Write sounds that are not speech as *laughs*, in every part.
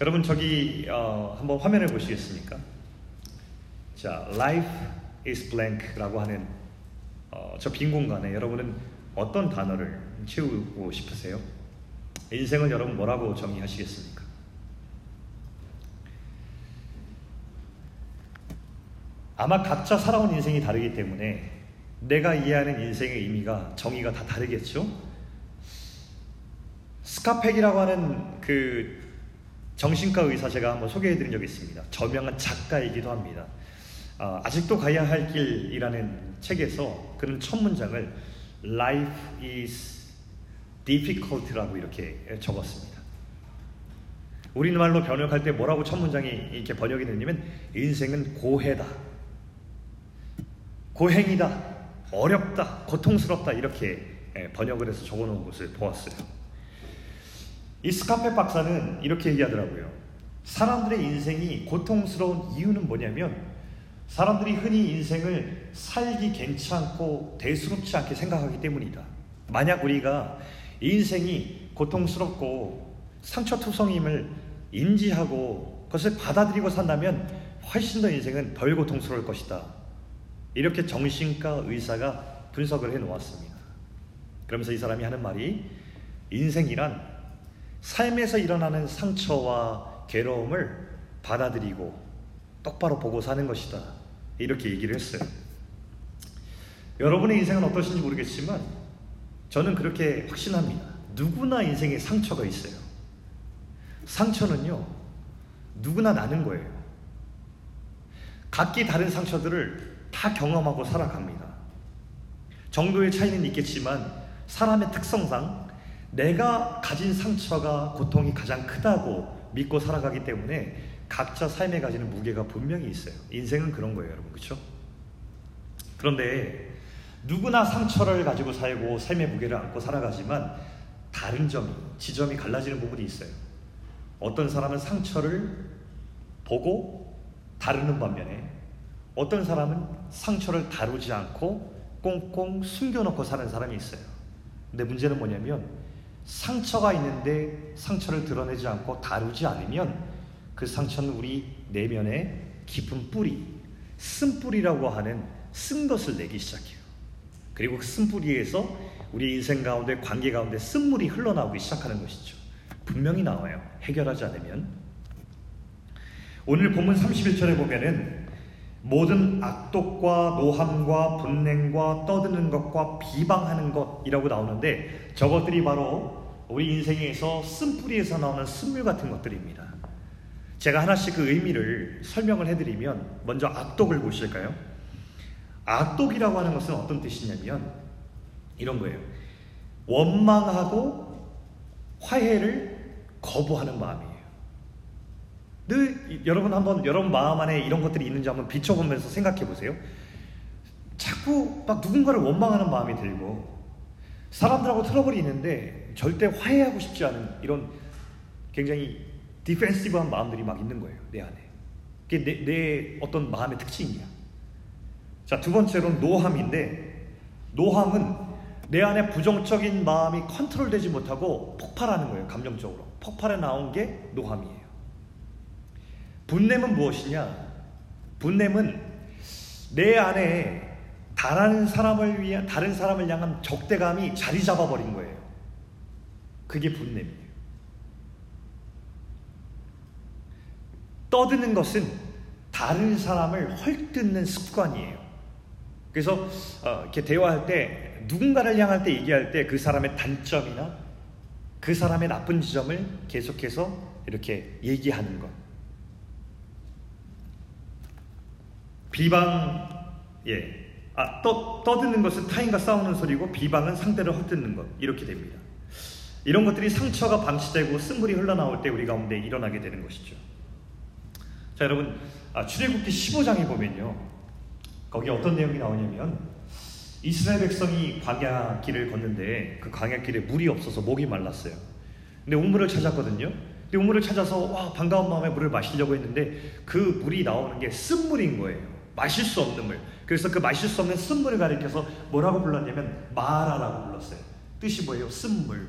여러분 저기 어, 한번 화면을 보시겠습니까? 자, life is blank라고 하는 어, 저 빈 공간에 여러분은 어떤 단어를 채우고 싶으세요? 인생은 여러분 뭐라고 정의하시겠습니까? 아마 각자 살아온 인생이 다르기 때문에 내가 이해하는 인생의 의미가 정의가 다 다르겠죠? 스카펙이라고 하는 그 정신과 의사 제가 한번 소개해 드린 적이 있습니다. 저명한 작가이기도 합니다. 어, 아직도 가야 할 길이라는 책에서 그는 첫 문장을 Life is difficult라고 이렇게 적었습니다. 우리말로 번역할 때 뭐라고 첫 문장이 이렇게 번역이 되냐면 인생은 고해다. 고행이다. 어렵다. 고통스럽다. 이렇게 예, 번역을 해서 적어 놓은 것을 보았어요. 이 스카페 박사는 이렇게 얘기하더라고요. 사람들의 인생이 고통스러운 이유는 뭐냐면 사람들이 흔히 인생을 살기 괜찮고 대수롭지 않게 생각하기 때문이다. 만약 우리가 인생이 고통스럽고 상처투성임을 인지하고 그것을 받아들이고 산다면 훨씬 더 인생은 덜 고통스러울 것이다. 이렇게 정신과 의사가 분석을 해 놓았습니다. 그러면서 이 사람이 하는 말이 인생이란 삶에서 일어나는 상처와 괴로움을 받아들이고 똑바로 보고 사는 것이다. 이렇게 얘기를 했어요. 여러분의 인생은 어떠신지 모르겠지만 저는 그렇게 확신합니다. 누구나 인생에 상처가 있어요. 상처는요, 누구나 나는 거예요. 각기 다른 상처들을 다 경험하고 살아갑니다. 정도의 차이는 있겠지만 사람의 특성상 내가 가진 상처가 고통이 가장 크다고 믿고 살아가기 때문에 각자 삶에 가지는 무게가 분명히 있어요. 인생은 그런 거예요, 여러분. 그렇죠? 그런데 누구나 상처를 가지고 살고 삶의 무게를 안고 살아가지만 다른 점이, 지점이 갈라지는 부분이 있어요. 어떤 사람은 상처를 보고 다루는 반면에 어떤 사람은 상처를 다루지 않고 꽁꽁 숨겨놓고 사는 사람이 있어요. 근데 문제는 뭐냐면 상처가 있는데 상처를 드러내지 않고 다루지 않으면 그 상처는 우리 내면에 깊은 뿌리, 쓴뿌리라고 하는 쓴 것을 내기 시작해요. 그리고 그 쓴뿌리에서 우리 인생 가운데 관계 가운데 쓴물이 흘러나오기 시작하는 것이죠. 분명히 나와요. 해결하지 않으면. 오늘 본문 31절에 보면은 모든 악독과 노함과 분냉과 떠드는 것과 비방하는 것이라고 나오는데 저것들이 바로 우리 인생에서 쓴뿌리에서 나오는 쓴물 같은 것들입니다. 제가 하나씩 그 의미를 설명을 해드리면 먼저 악독을 보실까요? 악독이라고 하는 것은 어떤 뜻이냐면 이런 거예요. 원망하고 화해를 거부하는 마음이에요. 늘 여러분 한번 여러분 마음 안에 이런 것들이 있는지 한번 비춰보면서 생각해 보세요. 자꾸 막 누군가를 원망하는 마음이 들고 사람들하고 트러블이 있는데 절대 화해하고 싶지 않은 이런 굉장히 디펜시브한 마음들이 막 있는 거예요 내 안에. 그게 내, 내 어떤 마음의 특징이야. 자 두 번째로는 노함인데 노함은 내 안에 부정적인 마음이 컨트롤되지 못하고 폭발하는 거예요 감정적으로. 폭발해 나온 게 노함이에요. 분냄은 무엇이냐? 분냄은 내 안에 다른 사람을 위한 다른 사람을 향한 적대감이 자리 잡아버린 거예요. 그게 분냄이에요. 떠드는 것은 다른 사람을 헐뜯는 습관이에요. 그래서 어, 이렇게 대화할 때 누군가를 향할 때 얘기할 때 그 사람의 단점이나 그 사람의 나쁜 지점을 계속해서 이렇게 얘기하는 것. 비방, 예. 아, 떠, 떠드는 것은 타인과 싸우는 소리고 비방은 상대를 헛듣는 것. 이렇게 됩니다. 이런 것들이 상처가 방치되고 쓴물이 흘러나올 때 우리 가운데 일어나게 되는 것이죠. 자, 여러분, 아, 출애굽기 15장에 보면요. 거기 어떤 내용이 나오냐면 이스라엘 백성이 광야길을 걷는데 그 광야길에 물이 없어서 목이 말랐어요. 근데 우물을 찾았거든요. 근데 우물을 찾아서 와 반가운 마음에 물을 마시려고 했는데 그 물이 나오는 게 쓴물인 거예요. 마실 수 없는 물. 그래서 그 마실 수 없는 쓴물을 가리켜서 뭐라고 불렀냐면 마라라고 불렀어요. 뜻이 뭐예요? 쓴물.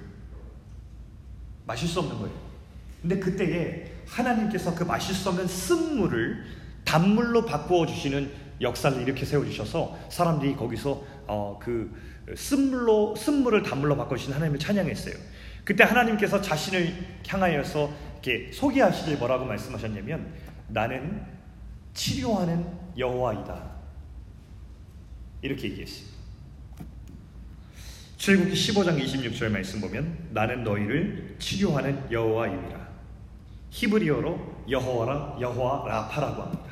마실 수 없는 거예요. 근데 그때에 하나님께서 그 마실 수 없는 쓴물을 단물로 바꾸어 주시는 역사를 이렇게 세워 주셔서 사람들이 거기서 어, 그 쓴물로 쓴물을 단물로 바꿔 주신 하나님을 찬양했어요. 그때 하나님께서 자신을 향하여서 이렇게 소개하시길 뭐라고 말씀하셨냐면 나는 치료하는 여호와이다. 이렇게 얘기했습니다. 출국기 15장 26절 말씀 보면 나는 너희를 치료하는 여호와임이라. 히브리어로 여호와라 여호와 라파라고 합니다.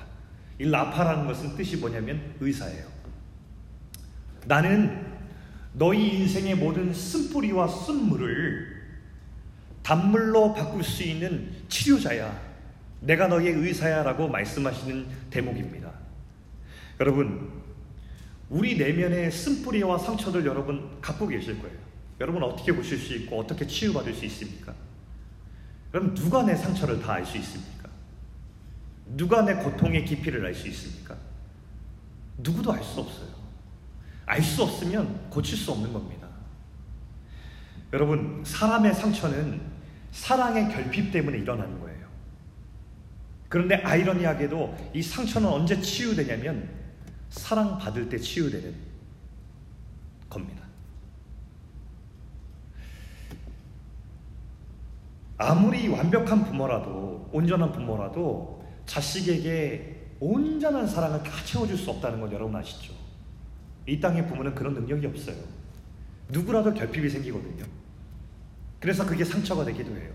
이 라파라는 것은 뜻이 뭐냐면 의사예요. 나는 너희 인생의 모든 쓴뿌리와 쓴물을 단물로 바꿀 수 있는 치료자야. 내가 너희의 의사야라고 말씀하시는 대목입니다. 여러분, 우리 내면의 쓴뿌리와 상처들 여러분 갖고 계실 거예요. 여러분 어떻게 보실 수 있고 어떻게 치유받을 수 있습니까? 그럼 누가 내 상처를 다 알 수 있습니까? 누가 내 고통의 깊이를 알 수 있습니까? 누구도 알 수 없어요. 알 수 없으면 고칠 수 없는 겁니다. 여러분, 사람의 상처는 사랑의 결핍 때문에 일어나는 거예요. 그런데 아이러니하게도 이 상처는 언제 치유되냐면 사랑받을 때 치유되는 겁니다. 아무리 완벽한 부모라도, 온전한 부모라도 자식에게 온전한 사랑을 다 채워줄 수 없다는 걸 여러분 아시죠? 이 땅의 부모는 그런 능력이 없어요. 누구라도 결핍이 생기거든요. 그래서 그게 상처가 되기도 해요.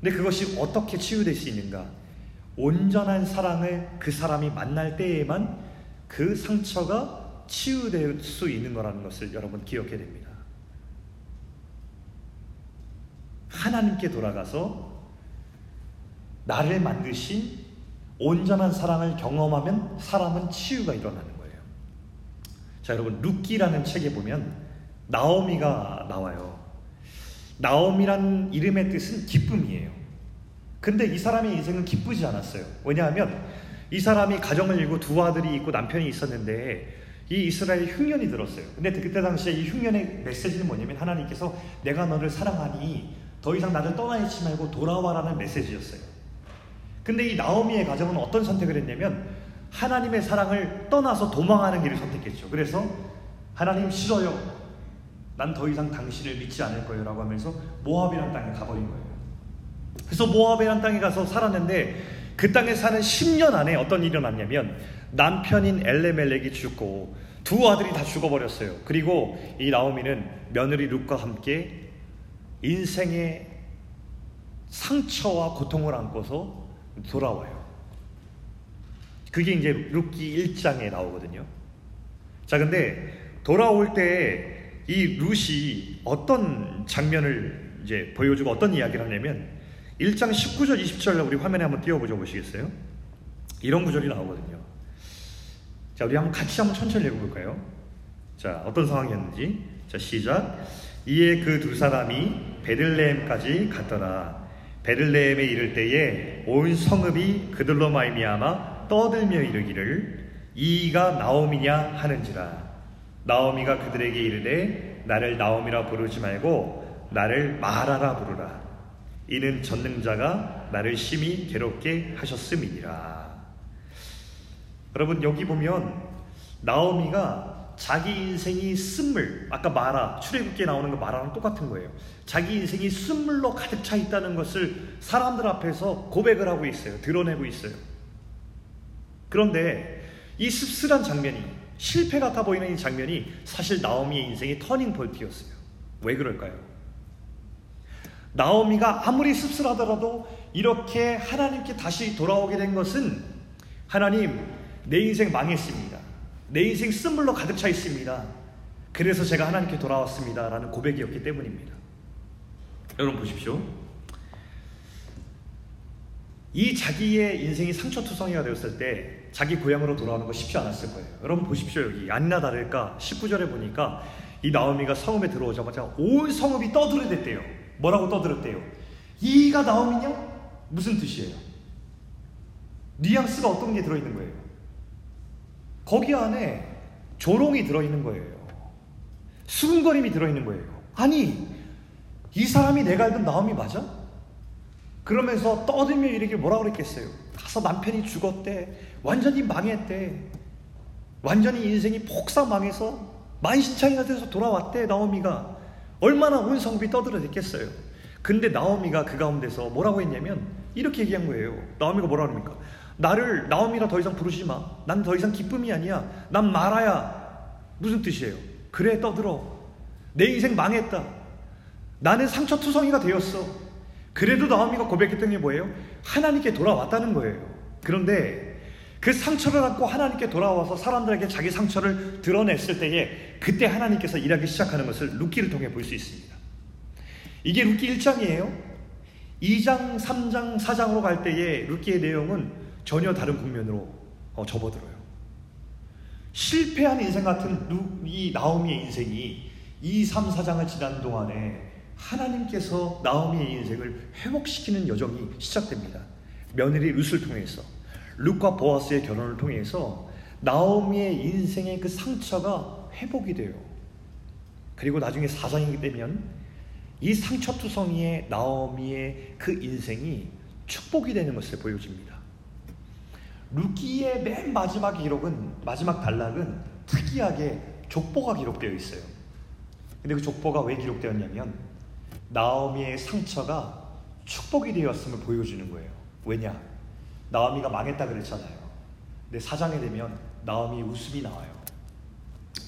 근데 그것이 어떻게 치유될 수 있는가? 온전한 사랑을 그 사람이 만날 때에만 그 상처가 치유될 수 있는 거라는 것을 여러분 기억해야 됩니다. 하나님께 돌아가서 나를 만드신 온전한 사랑을 경험하면 사람은 치유가 일어나는 거예요. 자, 여러분, 루키라는 책에 보면 나오미가 나와요. 나오미란 이름의 뜻은 기쁨이에요. 근데 이 사람의 인생은 기쁘지 않았어요. 왜냐하면 이 사람이 가정을 이루고 두 아들이 있고 남편이 있었는데 이 이스라엘 흉년이 들었어요. 근데 그때 당시에 이 흉년의 메시지는 뭐냐면 하나님께서 내가 너를 사랑하니 더 이상 나를 떠나 있지 말고 돌아와라는 메시지였어요. 근데 이 나오미의 가정은 어떤 선택을 했냐면 하나님의 사랑을 떠나서 도망하는 길을 선택했죠. 그래서 하나님 싫어요. 난 더 이상 당신을 믿지 않을 거예요. 라고 하면서 모압이라는 땅에 가버린 거예요. 그래서 모압이라는 땅에 가서 살았는데 그 땅에 사는 10년 안에 어떤 일이 일어났냐면 남편인 엘레멜렉이 죽고 두 아들이 다 죽어버렸어요. 그리고 이 나오미는 며느리 룩과 함께 인생의 상처와 고통을 안고서 돌아와요. 그게 이제 룩기 1장에 나오거든요. 자, 근데 돌아올 때 이 룻이 어떤 장면을 이제 보여주고 어떤 이야기를 하냐면 1장 19절 20절 우리 화면에 한번 띄워보죠 보시겠어요? 이런 구절이 나오거든요. 자, 우리 한번 같이 한번 천천히 읽어볼까요? 자, 어떤 상황이었는지. 자, 시작. 이에 그 두 사람이 베들레헴까지 갔더라. 베들레헴에 이를 때에 온 성읍이 그들로 말미암아 떠들며 이르기를 이가 나오미냐 하는지라. 나오미가 그들에게 이르되 나를 나오미라 부르지 말고 나를 마라라 부르라. 이는 전능자가 나를 심히 괴롭게 하셨음이니라. 여러분 여기 보면 나오미가 자기 인생이 쓴물 아까 마라 출애굽기에 나오는 거 마라랑 똑같은 거예요. 자기 인생이 쓴물로 가득 차 있다는 것을 사람들 앞에서 고백을 하고 있어요. 드러내고 있어요. 그런데 이 씁쓸한 장면이 실패 같아 보이는 이 장면이 사실 나오미의 인생의 터닝 포인트였어요. 왜 그럴까요? 나오미가 아무리 씁쓸하더라도 이렇게 하나님께 다시 돌아오게 된 것은 하나님 내 인생 망했습니다. 내 인생 쓴물로 가득 차 있습니다. 그래서 제가 하나님께 돌아왔습니다. 라는 고백이었기 때문입니다. 여러분 보십시오. 이 자기의 인생이 상처투성이가 되었을 때 자기 고향으로 돌아오는 거 쉽지 않았을 거예요. 여러분 보십시오. 여기 안나 다를까 19절에 보니까 이 나오미가 성읍에 들어오자마자 온 성읍이 떠들어댔대요. 뭐라고 떠들었대요? 이가 나오미냐? 무슨 뜻이에요? 뉘앙스가 어떤 게 들어있는 거예요? 거기 안에 조롱이 들어있는 거예요. 수근거림이 들어있는 거예요. 아니, 이 사람이 내가 알던 나오미 맞아? 그러면서 떠들며 이렇게 뭐라 그랬겠어요? 가서 남편이 죽었대. 완전히 망했대. 완전히 인생이 폭삭 망해서 만신창이가 돼서 돌아왔대, 나오미가. 얼마나 온 성비 떠들어댔겠어요. 근데 나오미가 그 가운데서 뭐라고 했냐면 이렇게 얘기한 거예요. 나오미가 뭐라 합니까? 나를 나오미라 더 이상 부르지 마. 난 더 이상 기쁨이 아니야. 난 마라야. 무슨 뜻이에요? 그래 떠들어. 내 인생 망했다. 나는 상처투성이가 되었어. 그래도 나오미가 고백했던 게 뭐예요? 하나님께 돌아왔다는 거예요. 그런데 그 상처를 안고 하나님께 돌아와서 사람들에게 자기 상처를 드러냈을 때에 그때 하나님께서 일하기 시작하는 것을 룻기를 통해 볼 수 있습니다. 이게 룻기 1장이에요. 2장, 3장, 4장으로 갈 때에 루키의 내용은 전혀 다른 국면으로 어, 접어들어요. 실패한 인생 같은 이 나오미의 인생이 2, 3, 4장을 지난 동안에 하나님께서 나오미의 인생을 회복시키는 여정이 시작됩니다. 며느리 룻을 통해서 룻과 보아스의 결혼을 통해서 나오미의 인생의 그 상처가 회복이 돼요. 그리고 나중에 사장이 되면 이 상처투성이의 나오미의 그 인생이 축복이 되는 것을 보여줍니다. 루키의 맨 마지막 기록은 마지막 단락은 특이하게 족보가 기록되어 있어요. 근데 그 족보가 왜 기록되었냐면 나오미의 상처가 축복이 되었음을 보여주는 거예요. 왜냐? 나오미가 망했다 그랬잖아요. 근데 사장에 되면 나오미 웃음이 나와요.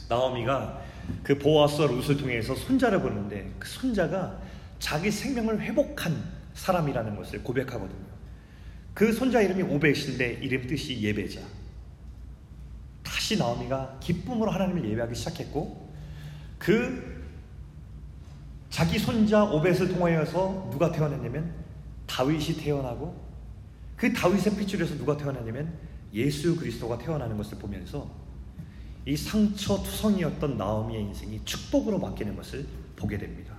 나오미가 그 보아스와 룻을 통해서 손자를 보는데 그 손자가 자기 생명을 회복한 사람이라는 것을 고백하거든요. 그 손자 이름이 오벳인데 이름 뜻이 예배자. 다시 나오미가 기쁨으로 하나님을 예배하기 시작했고 그 자기 손자 오벳을 통하여서 누가 태어났냐면 다윗이 태어나고 그 다윗의 핏줄에서 누가 태어나냐면 예수 그리스도가 태어나는 것을 보면서 이 상처 투성이었던 나오미의 인생이 축복으로 바뀌는 것을 보게 됩니다.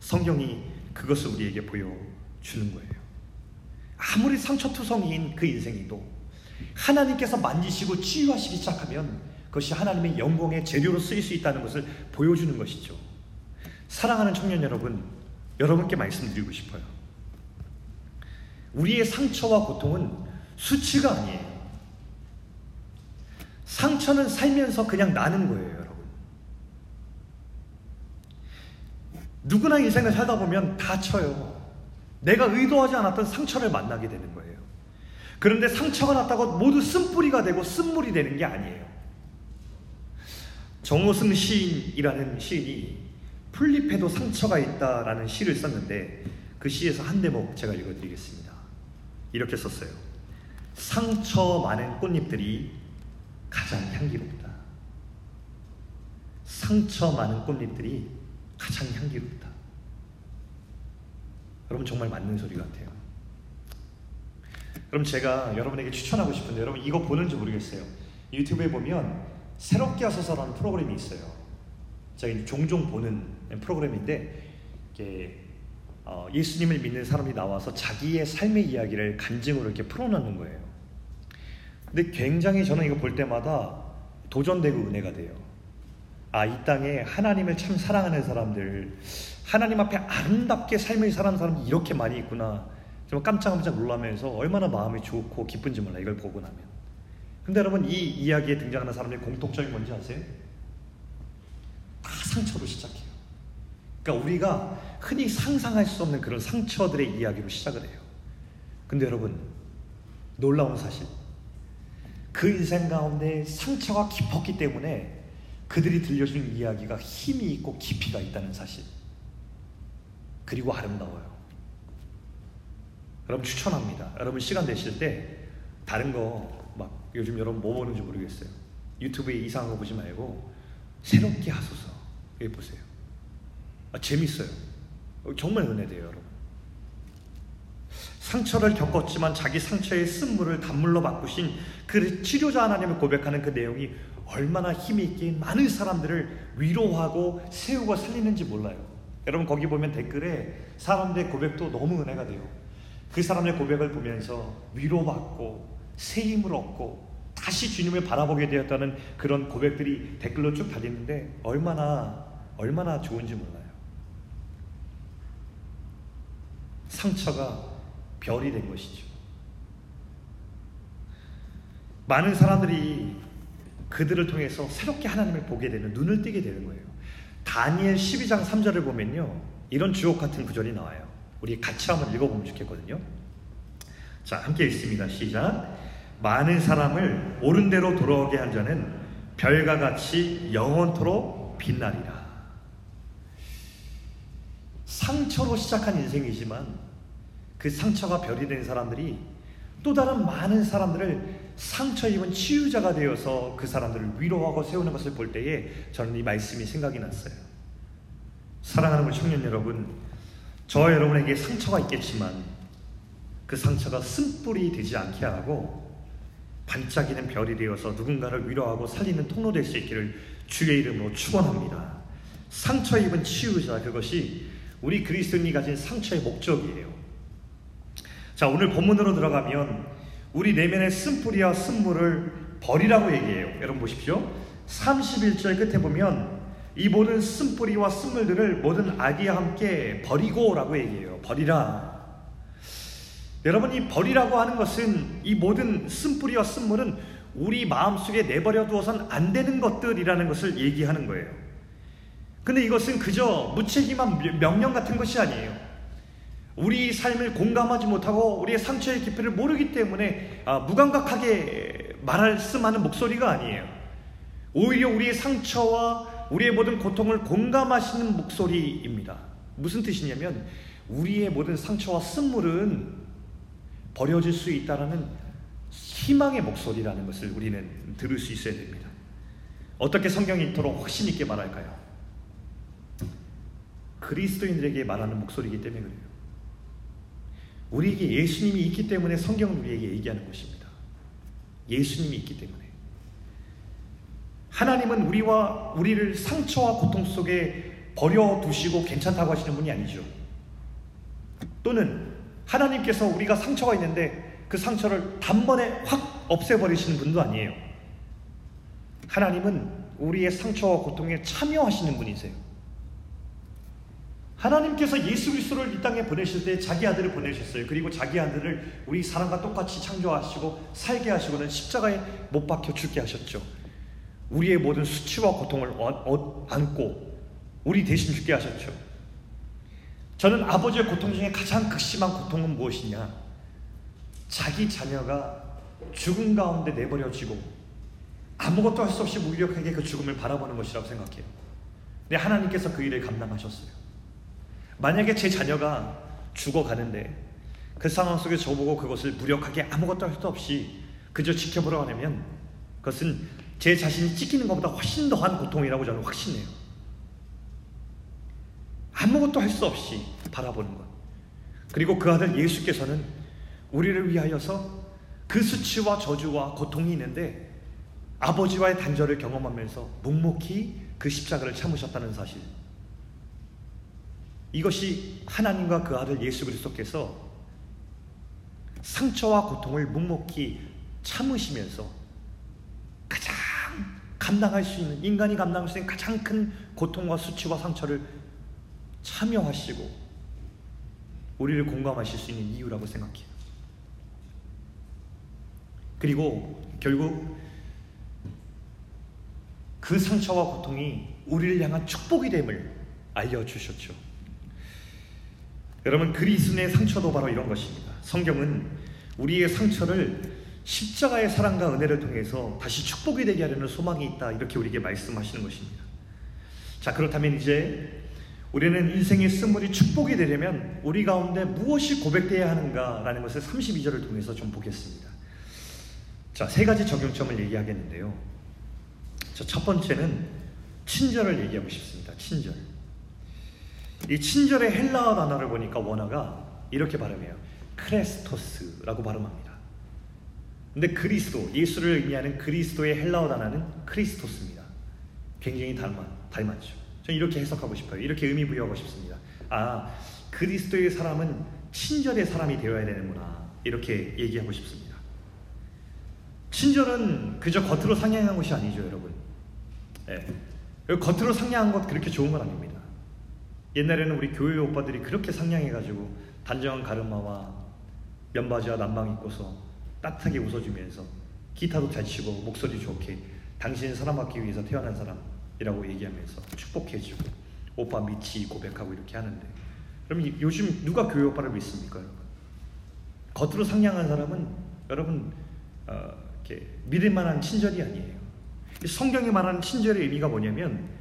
성경이 그것을 우리에게 보여주는 거예요. 아무리 상처 투성이인 그 인생이도 하나님께서 만지시고 치유하시기 시작하면 그것이 하나님의 영광의 재료로 쓰일 수 있다는 것을 보여주는 것이죠. 사랑하는 청년 여러분, 여러분께 말씀드리고 싶어요. 우리의 상처와 고통은 수치가 아니에요. 상처는 살면서 그냥 나는 거예요, 여러분. 누구나 인생을 살다 보면 다쳐요. 내가 의도하지 않았던 상처를 만나게 되는 거예요. 그런데 상처가 났다고 모두 쓴뿌리가 되고 쓴물이 되는 게 아니에요. 정호승 시인이라는 시인이 풀잎에도 상처가 있다라는 시를 썼는데 그 시에서 한 대목 제가 읽어드리겠습니다. 이렇게 썼어요. 상처 많은 꽃잎들이 가장 향기롭다. 상처 많은 꽃잎들이 가장 향기롭다. 여러분 정말 맞는 소리 같아요. 그럼 제가 여러분에게 추천하고 싶은데 여러분 이거 보는지 모르겠어요. 유튜브에 보면 새롭게 하소서라는 프로그램이 있어요. 제가 종종 보는 프로그램인데 이게 어, 예수님을 믿는 사람이 나와서 자기의 삶의 이야기를 간증으로 이렇게 풀어놓는 거예요. 근데 굉장히 저는 이거 볼 때마다 도전되고 은혜가 돼요. 아, 이 땅에 하나님을 참 사랑하는 사람들, 하나님 앞에 아름답게 삶을 사는 사람이 이렇게 많이 있구나. 좀 깜짝깜짝 놀라면서 얼마나 마음이 좋고 기쁜지 몰라, 이걸 보고 나면. 근데 여러분, 이 이야기에 등장하는 사람들의 공통점이 뭔지 아세요? 다 상처로 시작해요. 그러니까 우리가 흔히 상상할 수 없는 그런 상처들의 이야기로 시작을 해요. 근데 여러분, 놀라운 사실. 그 인생 가운데 상처가 깊었기 때문에 그들이 들려준 이야기가 힘이 있고 깊이가 있다는 사실. 그리고 아름다워요. 여러분 추천합니다. 여러분 시간 되실 때 다른 거 막 요즘 여러분 뭐 보는지 모르겠어요. 유튜브에 이상한 거 보지 말고 새롭게 하소서. 여기 보세요. 아, 재밌어요. 정말 은혜돼요, 여러분. 상처를 겪었지만 자기 상처의 쓴물을 단물로 바꾸신 그 치료자 하나님을 고백하는 그 내용이 얼마나 힘이 있게 많은 사람들을 위로하고 세우고 살리는지 몰라요. 여러분 거기 보면 댓글에 사람들의 고백도 너무 은혜가 돼요. 그 사람의 고백을 보면서 위로받고 새 힘을 얻고 다시 주님을 바라보게 되었다는 그런 고백들이 댓글로 쭉 달리는데 얼마나 얼마나 좋은지 몰라요. 상처가 별이 된 것이죠. 많은 사람들이 그들을 통해서 새롭게 하나님을 보게 되는 눈을 뜨게 되는 거예요. 다니엘 12장 3절을 보면요. 이런 주옥 같은 구절이 나와요. 우리 같이 한번 읽어보면 좋겠거든요. 자, 함께 읽습니다. 시작. 많은 사람을 옳은 대로 돌아오게 한 자는 별과 같이 영원토록 빛나리라. 상처로 시작한 인생이지만 그 상처가 별이 된 사람들이 또 다른 많은 사람들을 상처 입은 치유자가 되어서 그 사람들을 위로하고 세우는 것을 볼 때에 저는 이 말씀이 생각이 났어요. 사랑하는 우리 청년 여러분, 저 여러분에게 상처가 있겠지만 그 상처가 쓴뿌리 되지 않게 하고 반짝이는 별이 되어서 누군가를 위로하고 살리는 통로 될 수 있기를 주의 이름으로 축원합니다. 상처 입은 치유자 그것이 우리 그리스도인이 가진 상처의 목적이에요. 자, 오늘 본문으로 들어가면 우리 내면의 쓴뿌리와 쓴물을 버리라고 얘기해요. 여러분 보십시오. 31절 끝에 보면 이 모든 쓴뿌리와 쓴물들을 모든 악이와 함께 버리고 라고 얘기해요. 버리라. 여러분 이 버리라고 하는 것은 이 모든 쓴뿌리와 쓴물은 우리 마음속에 내버려 두어선 안 되는 것들이라는 것을 얘기하는 거예요. 근데 이것은 그저 무책임한 명령 같은 것이 아니에요. 우리 삶을 공감하지 못하고 우리의 상처의 깊이를 모르기 때문에 아, 무감각하게 말씀하는 목소리가 아니에요. 오히려 우리의 상처와 우리의 모든 고통을 공감하시는 목소리입니다. 무슨 뜻이냐면 우리의 모든 상처와 쓴물은 버려질 수 있다라는 희망의 목소리라는 것을 우리는 들을 수 있어야 됩니다. 어떻게 성경이 이토록 확신 있게 말할까요? 그리스도인들에게 말하는 목소리이기 때문에 그래요. 우리에게 예수님이 있기 때문에 성경은 우리에게 얘기하는 것입니다. 예수님이 있기 때문에. 하나님은 우리와 우리를 상처와 고통 속에 버려두시고 괜찮다고 하시는 분이 아니죠. 또는 하나님께서 우리가 상처가 있는데 그 상처를 단번에 확 없애버리시는 분도 아니에요. 하나님은 우리의 상처와 고통에 참여하시는 분이세요. 하나님께서 예수 그리스도를 이 땅에 보내실 때 자기 아들을 보내셨어요. 그리고 자기 아들을 우리 사람과 똑같이 창조하시고 살게 하시고는 십자가에 못 박혀 죽게 하셨죠. 우리의 모든 수치와 고통을 안고 우리 대신 죽게 하셨죠. 저는 아버지의 고통 중에 가장 극심한 고통은 무엇이냐? 자기 자녀가 죽음 가운데 내버려지고 아무것도 할 수 없이 무력하게 그 죽음을 바라보는 것이라고 생각해요. 근데 하나님께서 그 일을 감당하셨어요. 만약에 제 자녀가 죽어가는데 그 상황 속에 저보고 그것을 무력하게 아무것도 할수 없이 그저 지켜보라고 하면 그것은 제 자신이 찢기는 것보다 훨씬 더한 고통이라고 저는 확신해요. 아무것도 할 수 없이 바라보는 것. 그리고 그 아들 예수께서는 우리를 위하여서 그 수치와 저주와 고통이 있는데 아버지와의 단절을 경험하면서 묵묵히 그 십자가를 참으셨다는 사실. 이것이 하나님과 그 아들 예수 그리스도께서 상처와 고통을 묵묵히 참으시면서 가장 감당할 수 있는 인간이 감당할 수 있는 가장 큰 고통과 수치와 상처를 참여하시고 우리를 공감하실 수 있는 이유라고 생각해요. 그리고 결국 그 상처와 고통이 우리를 향한 축복이 됨을 알려주셨죠. 여러분 그리스도의 상처도 바로 이런 것입니다. 성경은 우리의 상처를 십자가의 사랑과 은혜를 통해서 다시 축복이 되게 하려는 소망이 있다 이렇게 우리에게 말씀하시는 것입니다. 자 그렇다면 이제 우리는 인생의 쓴물이 축복이 되려면 우리 가운데 무엇이 고백되어야 하는가라는 것을 32절을 통해서 좀 보겠습니다. 자, 세 가지 적용점을 얘기하겠는데요. 첫 번째는 친절을 얘기하고 싶습니다. 친절. 이 친절의 헬라어 단어를 보니까 원어가 이렇게 발음해요. 크레스토스라고 발음합니다. 근데 그리스도, 예수를 의미하는 그리스도의 헬라어 단어는 크리스토스입니다. 굉장히 닮아, 닮았죠. 저는 이렇게 해석하고 싶어요. 이렇게 의미 부여하고 싶습니다. 아, 그리스도의 사람은 친절의 사람이 되어야 되는구나. 이렇게 얘기하고 싶습니다. 친절은 그저 겉으로 상냥한 것이 아니죠, 여러분. 네. 겉으로 상냥한 것 그렇게 좋은 건 아닙니다. 옛날에는 우리 교회 오빠들이 그렇게 상냥해가지고 단정한 가르마와 면바지와 남방 입고서 따뜻하게 웃어주면서 기타도 잘 치고 목소리 좋게 당신은 사랑받기 위해서 태어난 사람이라고 얘기하면서 축복해주고 오빠 미치 고백하고 이렇게 하는데 그럼 요즘 누가 교회 오빠를 믿습니까 여러분? 겉으로 상냥한 사람은 여러분 어, 이렇게 믿을 만한 친절이 아니에요. 성경이 말하는 친절의 의미가 뭐냐면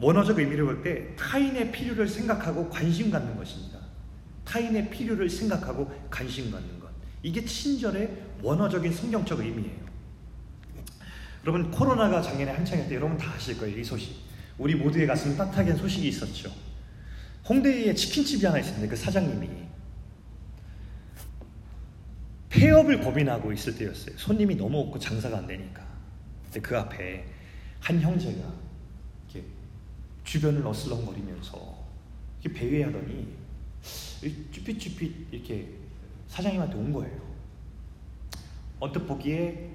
원어적 의미를 볼 때 타인의 필요를 생각하고 관심 갖는 것입니다. 타인의 필요를 생각하고 관심 갖는 것. 이게 친절의 원어적인 성경적 의미예요. 여러분 코로나가 작년에 한창일 때 여러분 다 아실 거예요 이 소식. 우리 모두의 가슴 따뜻하게 한 소식이 있었죠. 홍대에 치킨집이 하나 있었는데 그 사장님이 폐업을 고민하고 있을 때였어요. 손님이 너무 없고 장사가 안 되니까. 근데 그 앞에 한 형제가 주변을 어슬렁거리면서 이렇게 배회하더니 쭈삣쭈삣 이렇게 사장님한테 온 거예요. 언뜻 보기에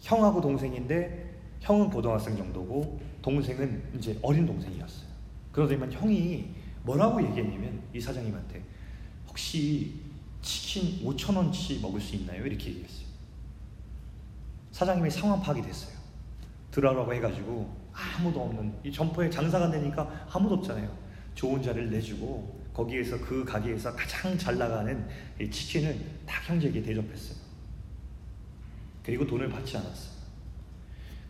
형하고 동생인데 형은 고등학생 정도고 동생은 이제 어린 동생이었어요. 그러더니만 형이 뭐라고 얘기했냐면 이 사장님한테 혹시 치킨 5천 원치 먹을 수 있나요? 이렇게 얘기했어요. 사장님이 상황 파악이 됐어요. 들어가라고 해가지고 아무도 없는 이 점포에 장사가 되니까 아무도 없잖아요. 좋은 자리를 내주고 거기에서 그 가게에서 가장 잘 나가는 치킨을 딱 형제에게 대접했어요. 그리고 돈을 받지 않았어요.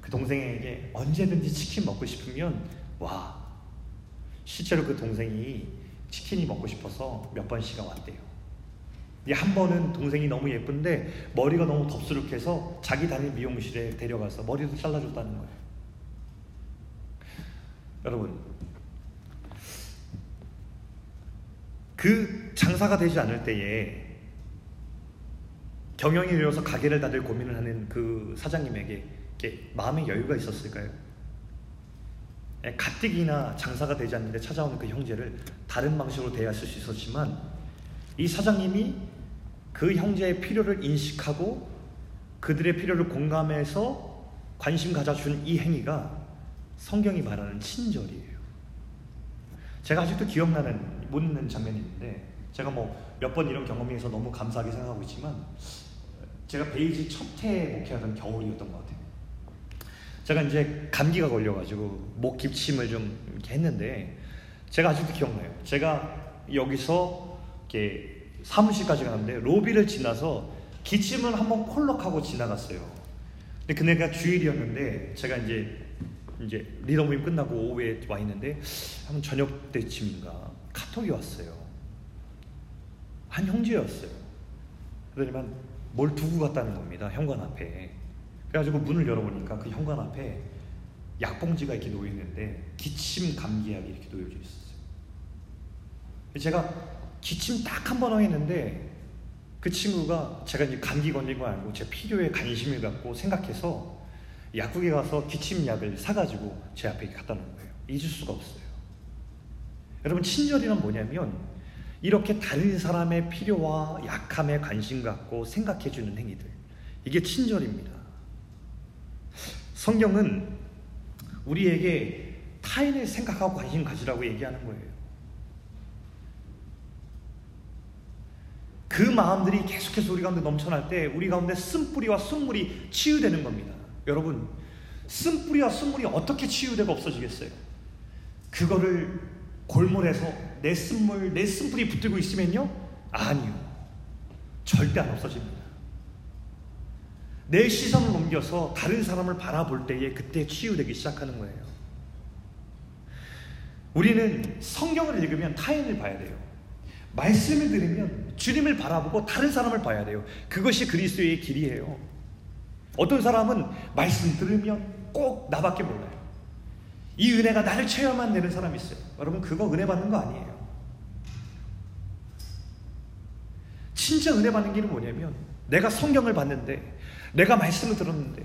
그 동생에게 언제든지 치킨 먹고 싶으면 와 실제로 그 동생이 치킨이 먹고 싶어서 몇 번씩가 왔대요. 한 번은 동생이 너무 예쁜데 머리가 너무 덥수룩해서 자기 다니는 미용실에 데려가서 머리도 잘라줬다는 거예요. 여러분, 그 장사가 되지 않을 때에 경영이 이어서 가게를 닫을 고민을 하는 그 사장님에게 마음의 여유가 있었을까요? 예, 가뜩이나 장사가 되지 않는데 찾아오는 그 형제를 다른 방식으로 대했을 수 있었지만 이 사장님이 그 형제의 필요를 인식하고 그들의 필요를 공감해서 관심 가져준 이 행위가 성경이 말하는 친절이에요. 제가 아직도 기억나는 못 잊는 장면이 있는데 제가 뭐 몇 번 이런 경험에서 너무 감사하게 생각하고 있지만 제가 베이지 첫해 목회하던 겨울이었던 것 같아요. 제가 이제 감기가 걸려가지고 목 기침을 좀 했는데 제가 아직도 기억나요. 제가 여기서 이렇게 사무실까지 가는데 로비를 지나서 기침을 한번 콜록하고 지나갔어요. 근데 그네가 주일이었는데 제가 이제 이제 리더 모임 끝나고 오후에 와 있는데 한 저녁 때쯤인가 카톡이 왔어요. 한 형제였어요. 그러더니만 뭘 두고 갔다는 겁니다. 현관 앞에. 그래가지고 문을 열어보니까 그 현관 앞에 약봉지가 이렇게 놓여 있는데 기침 감기약이 이렇게 놓여져 있었어요. 제가 기침 딱 한번 하겠는데 그 친구가 제가 이제 감기 걸린 거 알고 제 필요에 관심을 갖고 생각해서 약국에 가서 기침약을 사가지고 제 앞에 갖다 놓은 거예요. 잊을 수가 없어요. 여러분 친절이란 뭐냐면 이렇게 다른 사람의 필요와 약함에 관심 갖고 생각해주는 행위들 이게 친절입니다. 성경은 우리에게 타인을 생각하고 관심 가지라고 얘기하는 거예요. 그 마음들이 계속해서 우리 가운데 넘쳐날 때 우리 가운데 쓴뿌리와 순물이 치유되는 겁니다. 여러분, 쓴뿌리와 순물이 어떻게 치유되고 없어지겠어요? 그거를 골몰해서 내 쓴물, 내 쓴뿌리 붙들고 있으면요? 아니요. 절대 안 없어집니다. 내 시선을 옮겨서 다른 사람을 바라볼 때에 그때 치유되기 시작하는 거예요. 우리는 성경을 읽으면 타인을 봐야 돼요. 말씀을 들으면 주님을 바라보고 다른 사람을 봐야 돼요. 그것이 그리스도의 길이에요. 어떤 사람은 말씀 들으면 꼭 나밖에 몰라요. 이 은혜가 나를 체험만 되는 사람이 있어요. 여러분 그거 은혜 받는 거 아니에요. 진짜 은혜 받는 길은 뭐냐면 내가 성경을 봤는데 내가 말씀을 들었는데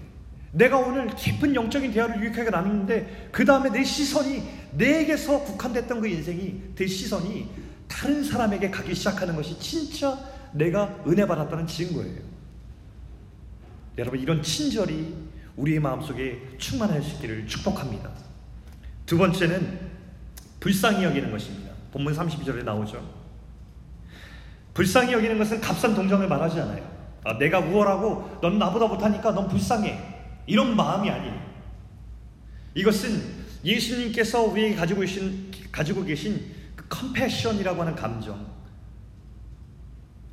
내가 오늘 깊은 영적인 대화를 유익하게 나누는데 그 다음에 내 시선이 내게서 국한됐던 그 인생이 그 시선이 다른 사람에게 가기 시작하는 것이 진짜 내가 은혜 받았다는 증거예요. 여러분 이런 친절이 우리의 마음속에 충만할 수 있기를 축복합니다. 두 번째는 불쌍히 여기는 것입니다. 본문 32절에 나오죠. 불쌍히 여기는 것은 값싼 동정을 말하지 않아요. 아, 내가 우월하고 넌 나보다 못하니까 넌 불쌍해. 이런 마음이 아니에요. 이것은 예수님께서 우리에게 가지고 계신, 가지고 계신 그 컴패션이라고 하는 감정.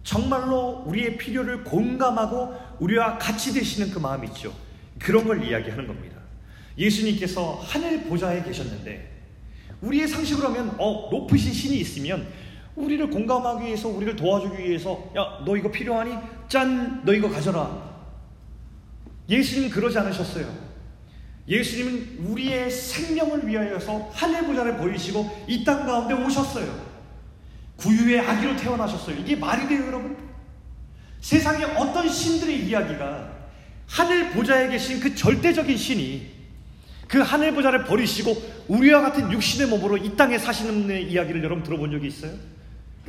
정말로 우리의 필요를 공감하고 우리와 같이 되시는 그 마음이 있죠. 그런 걸 이야기하는 겁니다. 예수님께서 하늘 보좌에 계셨는데 우리의 상식으로 하면 어, 높으신 신이 있으면 우리를 공감하기 위해서 우리를 도와주기 위해서 야 너 이거 필요하니? 짠 너 이거 가져라. 예수님은 그러지 않으셨어요. 예수님은 우리의 생명을 위하여서 하늘 보좌를 보이시고 이 땅 가운데 오셨어요. 구유의 아기로 태어나셨어요. 이게 말이 돼요, 여러분? 세상에 어떤 신들의 이야기가 하늘 보좌에 계신 그 절대적인 신이 그 하늘 보좌를 버리시고 우리와 같은 육신의 몸으로 이 땅에 사시는 이야기를 여러분 들어본 적이 있어요?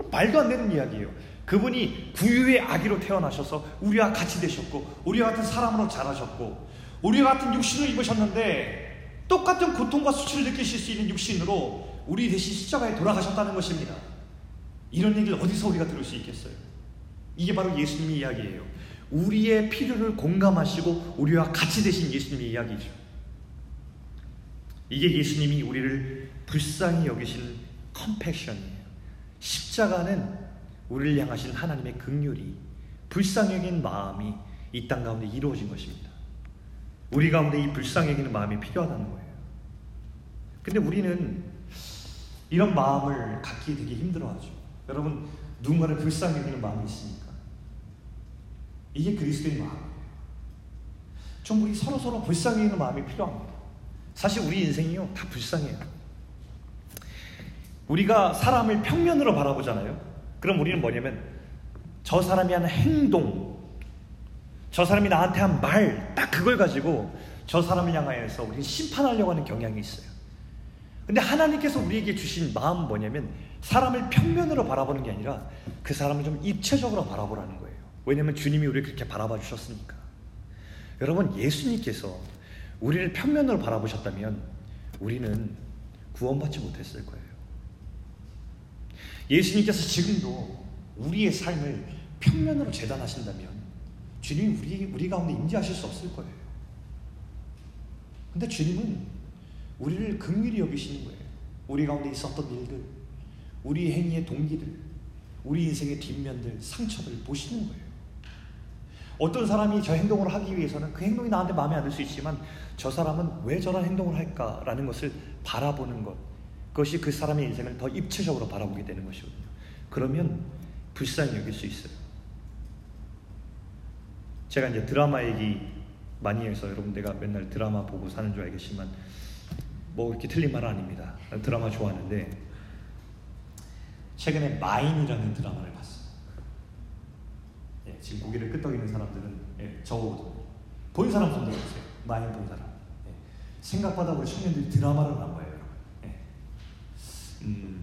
말도 안 되는 이야기예요. 그분이 구유의 아기로 태어나셔서 우리와 같이 되셨고 우리와 같은 사람으로 자라셨고 우리와 같은 육신을 입으셨는데 똑같은 고통과 수치를 느끼실 수 있는 육신으로 우리 대신 십자가에 돌아가셨다는 것입니다. 이런 얘기를 어디서 우리가 들을 수 있겠어요? 이게 바로 예수님의 이야기예요. 우리의 필요를 공감하시고 우리와 같이 되신 예수님의 이야기죠. 이게 예수님이 우리를 불쌍히 여기신 컴패션이에요. 십자가는 우리를 향하신 하나님의 극률이 불쌍히 여긴 마음이 이 땅 가운데 이루어진 것입니다. 우리 가운데 이 불쌍히 여기는 마음이 필요하다는 거예요. 근데 우리는 이런 마음을 갖기 되게 힘들어하죠. 여러분 누군가를 불쌍히 여기는 마음이 있습니까? 이게 그리스도의 마음이에요. 좀 우리 서로 서로 불쌍히 여기는 마음이 필요합니다. 사실 우리 인생이요 다 불쌍해요. 우리가 사람을 평면으로 바라보잖아요. 그럼 우리는 뭐냐면 저 사람이 하는 행동, 저 사람이 나한테 한 말, 딱 그걸 가지고 저 사람을 향하여서 우리는 심판하려고 하는 경향이 있어요. 근데 하나님께서 우리에게 주신 마음은 뭐냐면 사람을 평면으로 바라보는 게 아니라 그 사람을 좀 입체적으로 바라보라는 거예요. 왜냐하면 주님이 우리를 그렇게 바라봐 주셨으니까. 여러분 예수님께서 우리를 평면으로 바라보셨다면 우리는 구원받지 못했을 거예요. 예수님께서 지금도 우리의 삶을 평면으로 재단하신다면 주님이 우리, 우리 가운데 임재하실 수 없을 거예요. 근데 주님은 우리를 긍휼히 여기시는 거예요. 우리 가운데 있었던 일들, 우리 행위의 동기들, 우리 인생의 뒷면들, 상처들 보시는 거예요. 어떤 사람이 저 행동을 하기 위해서는 그 행동이 나한테 마음에 안 들 수 있지만 저 사람은 왜 저런 행동을 할까라는 것을 바라보는 것. 그것이 그 사람의 인생을 더 입체적으로 바라보게 되는 것이거든요. 그러면 불쌍히 여길 수 있어요. 제가 이제 드라마 얘기 많이 해서 여러분 내가 맨날 드라마 보고 사는 줄 알겠지만 뭐 이렇게 틀린 말은 아닙니다. 드라마 좋아하는데 최근에 마인이라는 드라마를 봤어요. 예, 지금 고개를 끄덕이는 사람들은 예, 저거거든요. 본 사람 손 들어보세요. 마인 본 사람. 예, 생각보다 우리 청년들이 드라마를 안 봐요. 예. 음,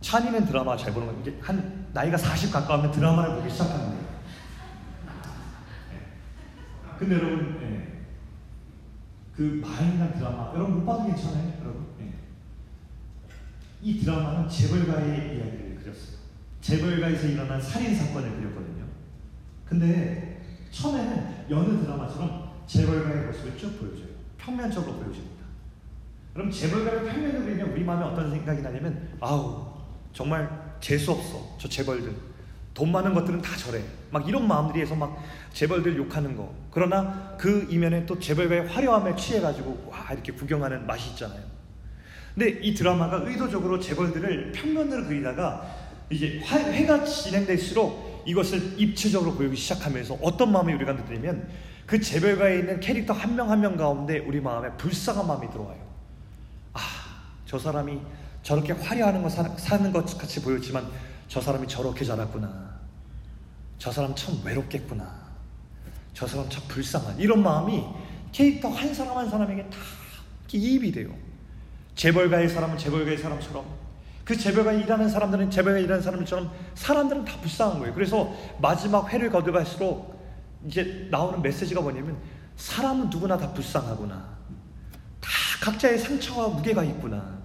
찬이는 드라마 잘 보는 거 이제 한 나이가 40 가까우면 드라마를 보기 시작하는 거예요. 예. 근데 여러분 예. 그 마인이라는 드라마 여러분 못 봐도 괜찮아요, 여러분. 예. 이 드라마는 재벌가의 이야기를 그렸어요. 재벌가에서 일어난 살인 사건을 그렸거든요. 근데 처음에는 여느 드라마처럼 재벌가의 모습을 쭉 보여줘요. 평면적으로 보여줍니다. 그럼 재벌가를 평면으로 그리면 우리 마음에 어떤 생각이 나냐면 아우 정말 재수 없어 저 재벌들 돈 많은 것들은 다 저래 막 이런 마음들이 해서 막 재벌들 욕하는 거 그러나 그 이면에 또 재벌가의 화려함에 취해가지고 와 이렇게 구경하는 맛이 있잖아요 근데 이 드라마가 의도적으로 재벌들을 평면으로 그리다가 이제 회가 진행될수록 이것을 입체적으로 보이기 시작하면서 어떤 마음이 우리가 느끼냐면 그 재벌가에 있는 캐릭터 한명 한 명 가운데 우리 마음에 불쌍한 마음이 들어와요. 아, 저 사람이 저렇게 화려하는 거 사 는 것 같이 보였지만 저 사람이 저렇게 자랐구나. 저 사람 참 외롭겠구나. 저 사람 참 불쌍한 이런 마음이 캐릭터 한 사람 한 사람에게 다 이입이 돼요. 재벌가의 사람은 재벌가의 사람처럼 그 재벌가에 일하는 사람들은 재벌가에 일하는 사람처럼 사람들은 다 불쌍한 거예요. 그래서 마지막 회를 거듭할수록 이제 나오는 메시지가 뭐냐면 사람은 누구나 다 불쌍하구나. 다 각자의 상처와 무게가 있구나.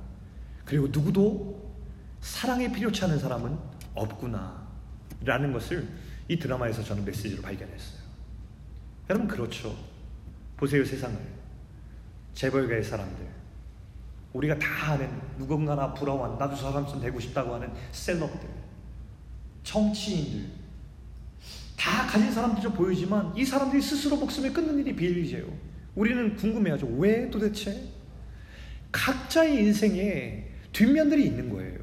그리고 누구도 사랑에 필요치 않은 사람은 없구나. 라는 것을 이 드라마에서 저는 메시지로 발견했어요. 여러분 그렇죠. 보세요 세상을. 재벌가의 사람들. 우리가 다 아는 누군가나 부러워한 나도 저 사람처럼 되고 싶다고 하는 셀럽들. 정치인들. 다 가진 사람들처럼 보이지만 이 사람들이 스스로 목숨을 끊는 일이 비일비재요. 우리는 궁금해하죠. 왜 도대체? 각자의 인생에 뒷면들이 있는 거예요.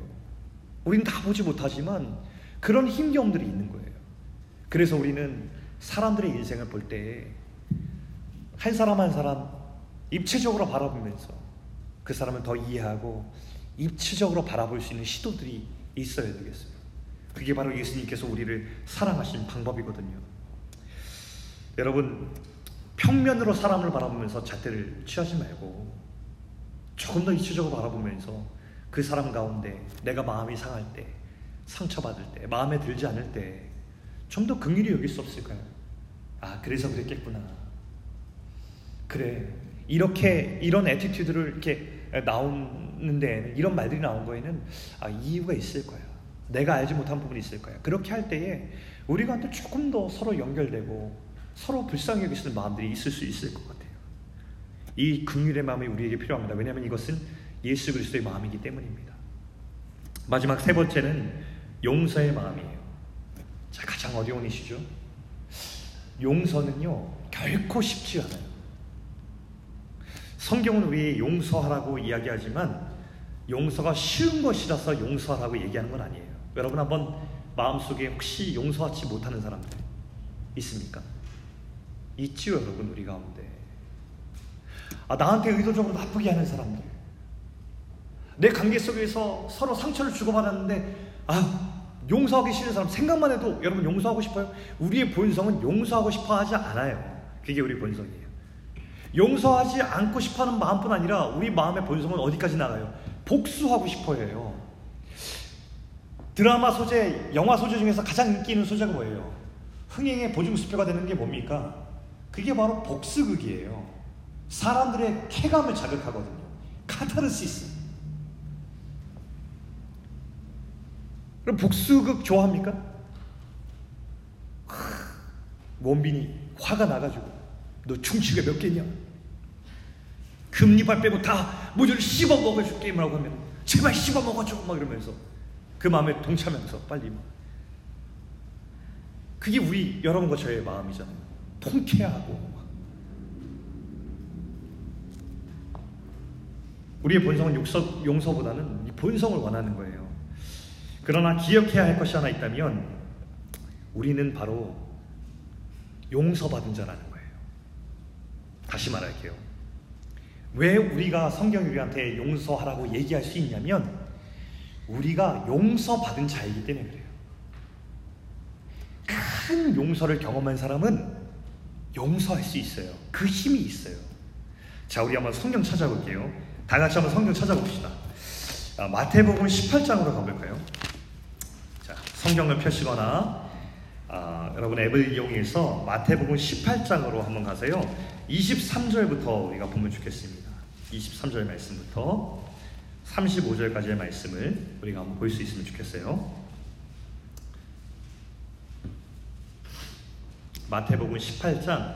우리는 다 보지 못하지만 그런 힘겨움들이 있는 거예요. 그래서 우리는 사람들의 인생을 볼 때 한 사람 한 사람 입체적으로 바라보면서 그 사람을 더 이해하고 입체적으로 바라볼 수 있는 시도들이 있어야 되겠어요. 그게 바로 예수님께서 우리를 사랑하신 방법이거든요. 여러분, 평면으로 사람을 바라보면서 잣대를 취하지 말고 조금 더 입체적으로 바라보면서 그 사람 가운데 내가 마음이 상할 때, 상처받을 때, 마음에 들지 않을 때 좀 더 긍휼히 여길 수 없을까요? 아, 그래서 그랬겠구나. 그래. 이렇게 이런 attitude를 이렇게 나오는데 이런 말들이 나온 거에는 아, 이유가 있을 거야. 내가 알지 못한 부분이 있을 거야. 그렇게 할 때에 우리가 조금 더 서로 연결되고 서로 불쌍히 여기시는 마음들이 있을 수 있을 것 같아요. 이 긍휼의 마음이 우리에게 필요합니다. 왜냐하면 이것은 예수 그리스도의 마음이기 때문입니다. 마지막 세 번째는 용서의 마음이에요. 자, 가장 어려운 이슈죠. 용서는요, 결코 쉽지 않아요. 성경은 우리 용서하라고 이야기하지만 용서가 쉬운 것이라서 용서하라고 얘기하는 건 아니에요. 여러분 한번 마음속에 혹시 용서하지 못하는 사람들 있습니까? 있지요, 여러분 우리 가운데. 아, 나한테 의도적으로 나쁘게 하는 사람들. 내 관계 속에서 서로 상처를 주고받았는데 아 용서하기 싫은 사람 생각만 해도 여러분 용서하고 싶어요? 우리의 본성은 용서하고 싶어 하지 않아요. 그게 우리 본성이에요. 용서하지 않고 싶어 하는 마음뿐 아니라 우리 마음의 본성은 어디까지 나가요? 복수하고 싶어 해요. 드라마 소재, 영화 소재 중에서 가장 인기 있는 소재가 뭐예요? 흥행의 보증수표가 되는 게 뭡니까? 그게 바로 복수극이에요. 사람들의 쾌감을 자극하거든요. 카타르시스. 그럼 복수극 좋아합니까? 원빈이 화가 나가지고 너 충치가 몇 개냐? 금리발 빼고 다 모조리 씹어 먹어줄게 라고 하면 제발 씹어 먹어줘! 막 이러면서 그 마음에 동참하면서 빨리 막. 그게 우리 여러분과 저의 마음이잖아요. 통쾌하고 우리의 본성은 용서, 용서보다는 본성을 원하는 거예요. 그러나 기억해야 할 것이 하나 있다면 우리는 바로 용서받은 자라는 거예요. 다시 말할게요. 왜 우리가 성경이 우리한테 용서하라고 얘기할 수 있냐면 우리가 용서받은 자이기 때문에 그래요. 큰 용서를 경험한 사람은 용서할 수 있어요. 그 힘이 있어요. 자, 우리 한번 성경 찾아볼게요. 다 같이 한번 성경 찾아봅시다. 아, 마태복음 18장으로 가볼까요? 성경을 펴시거나 아, 여러분 앱을 이용해서 마태복음 18장으로 한번 가세요. 23절부터 우리가 보면 좋겠습니다. 23절 말씀부터 35절까지의 말씀을 우리가 한번 볼 수 있으면 좋겠어요. 마태복음 18장